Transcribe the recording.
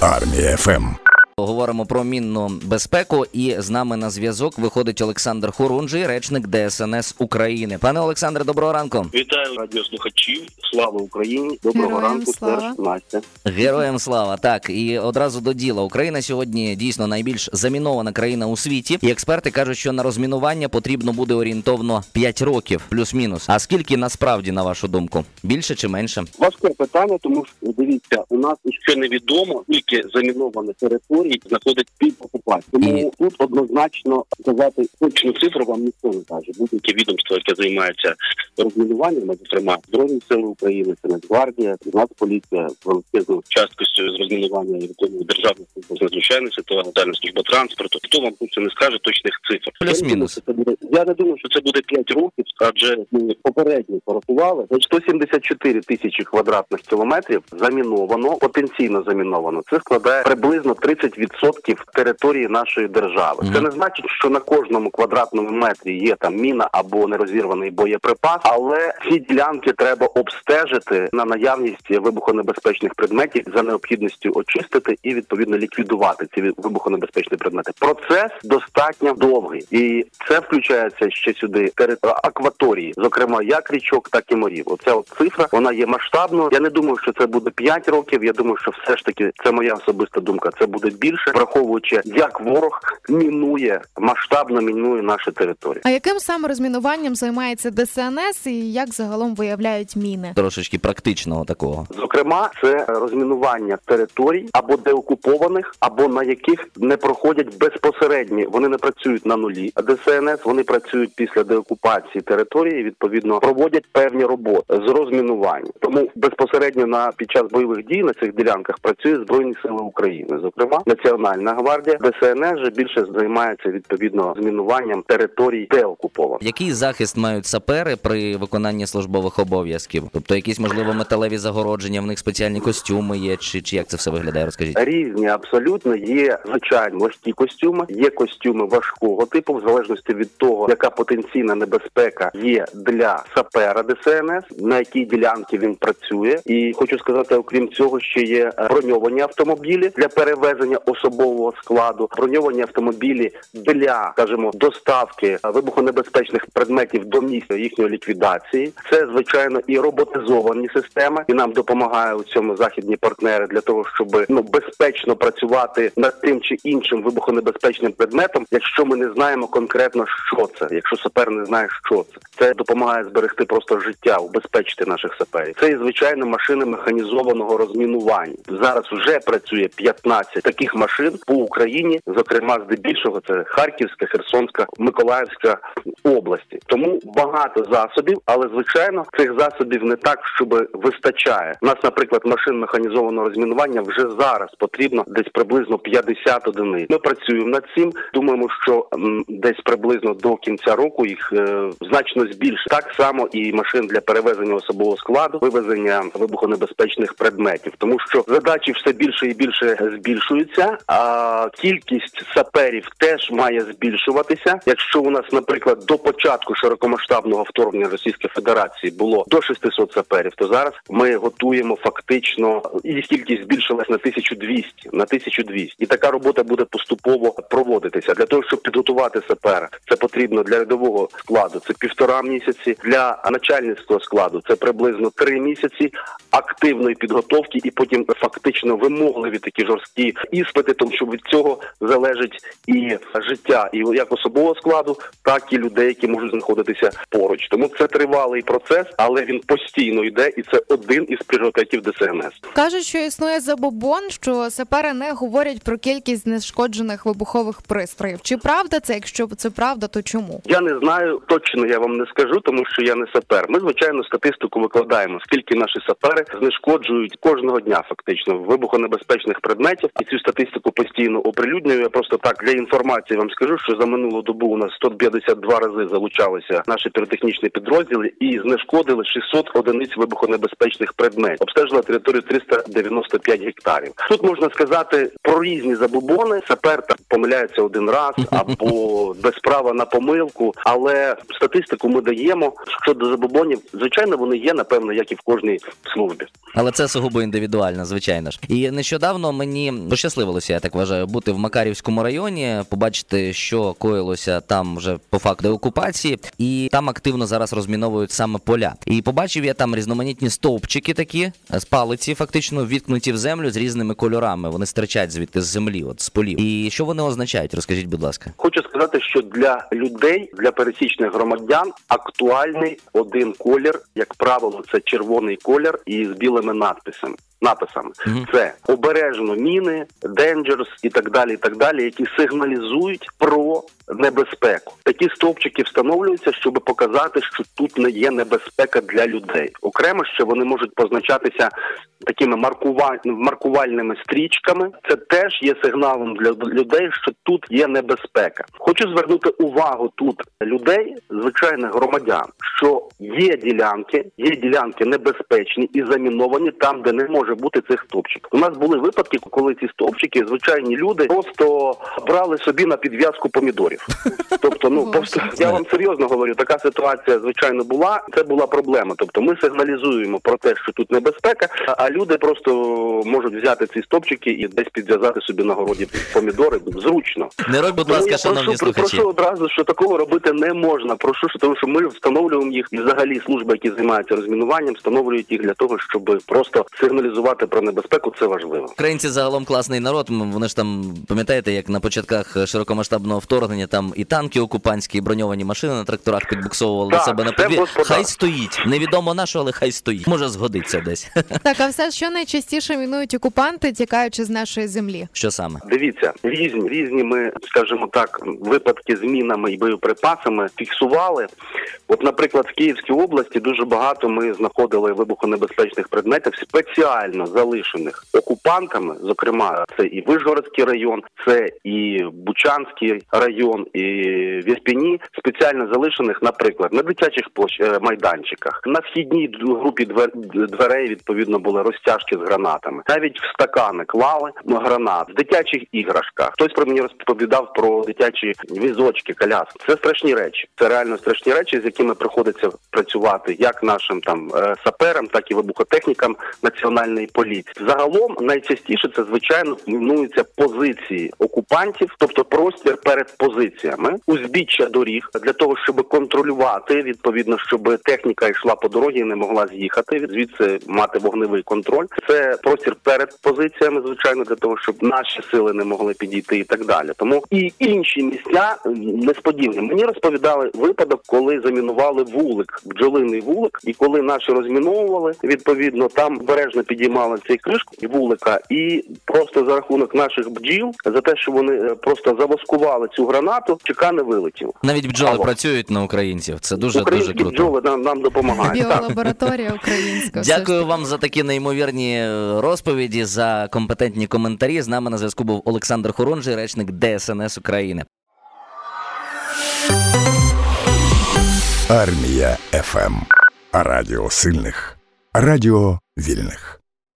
Армія ФМ. Говоримо про мінну безпеку, і з нами на зв'язок виходить Олександр Хорунжий, речник ДСНС України. Пане Олександре, доброго ранку. Вітаю радіослухачів. Слава Україні! Доброго Героям ранку, слава. Настя. Героям слава. Так і одразу до діла. Україна сьогодні дійсно найбільш замінована країна у світі. І експерти кажуть, що на розмінування потрібно буде орієнтовно 5 років, плюс-мінус. А скільки насправді, на вашу думку, більше чи менше? Важке питання, тому що дивіться, у нас ще невідомо, скільки заміновано територій знаходить під окупацією. Тому І- тут однозначно сказати точну цифру вам ніхто не каже. Будь-яке відомство, яке займається розмінуванням, зокрема Збройні сили України, Нацгвардія, Нацполіція, величезну частку з розмінування виконує державна служба з надзвичайних ситуацій, Національна служба транспорту. Хто вам точно не скаже точних цифр? Плюс-мінус. Я не думаю, що це буде- Я не думаю, що це буде 5 років, адже ми попередньо порахували. 174 тисячі квадратних кілометрів заміновано, потенційно заміновано. Це складає приблизно 30% території нашої держави. Це не значить, що на кожному квадратному метрі є там міна або нерозірваний боєприпас, але ці ділянки треба обстежити на наявність вибухонебезпечних предметів за необхідністю очистити і відповідно ліквідувати ці вибухонебезпечні предмети. Процес достатньо довгий, і це включається ще сюди акваторії, зокрема як річок, так і морів. Оця от цифра вона є масштабною. Я не думаю, що це буде 5 років. Я думаю, що все ж таки це моя особиста думка. Це буде більше, враховуючи, як ворог мінує масштабно мінує наші території. А яким саме розмінуванням займається ДСНС і як загалом виявляють міни? Трошечки практичного такого. Зокрема, це розмінування територій або деокупованих, або на яких не проходять безпосередні. Вони не працюють на нулі. А ДСНС вони працюють після деокупації території. Відповідно, проводять певні роботи з розмінування. Тому безпосередньо на під час бойових дій на цих ділянках працює збройні сили України. Зокрема, Національна гвардія ДСНС же більше займається відповідно змінуванням територій деокупованих. Який захист мають сапери при виконанні службових обов'язків? Тобто якісь можливо металеві загородження, в них спеціальні костюми є, чи, чи як це все виглядає? Розкажіть. Різні абсолютно є звичайно легкі костюми, є костюми важкого типу, в залежності від того, яка потенційна небезпека є для сапера ДСНС, на якій ділянці він працює. І хочу сказати, окрім цього, ще є броньовані автомобілі для перевезення особового складу, броньовані автомобілі для, скажімо, доставки е, вибухонебезпечних предметів до місця їхньої ліквідації. Це звичайно і роботизовані системи, і нам допомагає у цьому західні партнери для того, щоб ну безпечно працювати над тим чи іншим вибухонебезпечним предметом, якщо ми не знаємо конкретно, що це, якщо сапер не знає, що це, це допомагає зберегти просто життя, убезпечити наших саперів. Це і звичайно машини механізованого розмінування. Зараз вже працює 15 таких машин по Україні, зокрема здебільшого це Харківська, Херсонська, Миколаївська області. Тому багато засобів, але звичайно цих засобів не так, щоб вистачає. У нас, наприклад, машин механізованого розмінування вже зараз потрібно десь приблизно 50 одиниць. Ми працюємо над цим. Думаємо, що м, десь приблизно до кінця року їх е, значно збільшить. Так само і машин для перевезення особового складу, вивезення вибухонебезпечних предметів, тому що задачі все більше і більше збільшуються. А кількість саперів теж має збільшуватися. Якщо у нас, наприклад, до початку широкомасштабного вторгнення Російської Федерації було до 600 саперів, то зараз ми готуємо фактично їх кількість збільшилась на 1200, на 1200. І така робота буде поступово проводитися. Для того щоб підготувати сапера, це потрібно для рядового складу. Це півтора місяці. Для начальницького складу це приблизно три місяці активної підготовки, і потім фактично вимогливі такі жорсткі іспити, тому що від цього залежить і життя, і як особового складу, так і людей, які можуть знаходитися поруч. Тому це тривалий процес, але він постійно йде, і це один із пріоритетів ДСНС. Кажуть, що існує забобон, що сапери не говорять про кількість знешкоджених вибухових пристроїв. Чи правда це? Якщо це правда, то чому? Я не знаю точно, я вам не скажу, тому що я не сапер. Ми звичайно статистику викладаємо, скільки наші сапери знешкоджують кожного дня, фактично вибухонебезпечних предметів, і цю статистику постійно оприлюднюю. Я просто так для інформації вам скажу, що за минулу добу у нас 152 рази залучалися наші піротехнічні підрозділи і знешкодили 600 одиниць вибухонебезпечних предметів. Обстежила територію 395 гектарів. Тут можна сказати про різні забобони. Сапер там помиляється один раз або без права на помилку. Але статистику ми даємо щодо забобонів. Звичайно, вони є напевно, як і в кожній службі. Але це сугубо індивідуально, звичайно ж. І нещодавно мені пощасливилося, я так вважаю, бути в Макарівському районі, побачити, що коїлося там вже по факту окупації, і там активно зараз розміновують саме поля. І побачив я там різноманітні стовпчики такі з палиці, фактично віткнуті в землю з різними кольорами. Вони стирчать звідти з землі, от з полів. І що вони означають? Розкажіть, будь ласка. Хочу сказати, що для людей, для пересічних громадян актуальний один колір, як правило, це червоний колір із білими надписами. Написами Мгм. це обережно міни, Dangerous і так далі, і так далі, які сигналізують про небезпеку. Такі стовпчики встановлюються, щоб показати, що тут не є небезпека для людей. Окремо ще вони можуть позначатися такими маркува... маркувальними стрічками. Це теж є сигналом для людей, що тут є небезпека. Хочу звернути увагу тут людей, звичайних громадян, що є ділянки, є ділянки небезпечні і заміновані там, де не може бути цих стовпчиків. У нас були випадки, коли ці стовпчики, звичайні люди, просто брали собі на підв'язку помідорів. Тобто, ну просто я вам серйозно говорю, така ситуація звичайно була. Це була проблема. Тобто, ми сигналізуємо про те, що тут небезпека, а люди просто можуть взяти ці стопчики і десь підв'язати собі на городі помідори. Зручно. Не робь, будь ласка, я шановні прошу, слухачі. прошу одразу, що такого робити не можна. Прошу, що тому що ми встановлюємо їх, і взагалі служби, які займаються розмінуванням, встановлюють їх для того, щоб просто сигналізувати про небезпеку. Це важливо. Українці загалом класний народ. Вони ж там пам'ятаєте, як на початках широкомасштабного вторгнення там і танки окупантські, і броньовані машини на тракторах підбуксовували Так, себе на подвір. Хай стоїть. Невідомо на що, але хай стоїть. Може згодиться десь. Так, а все, що найчастіше мінують окупанти, тікаючи з нашої землі. Що саме? Дивіться, різні різні ми, скажімо так, випадки з мінами і боєприпасами фіксували. От, наприклад, в Київській області дуже багато ми знаходили вибухонебезпечних предметів, спеціально залишених окупантами. Зокрема, це і Вишгородський район, це і Бучанський район, і в спеціально залишених, наприклад, на дитячих площ... е, майданчиках, на вхідній групі двер- дверей відповідно були розтяжки з гранатами. Навіть в стакани клали гранат в дитячих іграшках. Хтось про мені розповідав про дитячі візочки, коляски. Це страшні речі. Це реально страшні речі, з якими приходиться працювати як нашим там е, саперам, так і вибухотехнікам національної поліції. Загалом найчастіше це звичайно мінуються позиції окупантів, тобто простір перед позиціями, узбіччя доріг для того, щоб контролювати відповідно, щоб техніка йшла по дорозі і не могла з'їхати. Звідси мати вогневий контроль. Це простір перед позиціями, звичайно, для того, щоб наші сили не могли підійти і так далі. Тому і інші місця несподівані. Мені розповідали випадок, коли замінували вулик, бджолиний вулик, і коли наші розміновували, відповідно там обережно підіймали цей кришку вулика, і просто за рахунок наших бджіл, за те, що вони е, просто завоскували цю гранату, чека не вилетів. Навіть бджоли Алло. працюють на українців. Це дуже дуже круто. бджоли нам, нам допомагають. Біолабораторія українська. Дякую вам за такі неймовірні е, розповіді, за компетентні коментарі. З нами на зв'язку був Олександр Хорунжий, речник ДСНС України. Армія ФМ. Радіо сильних. Радіо вільних.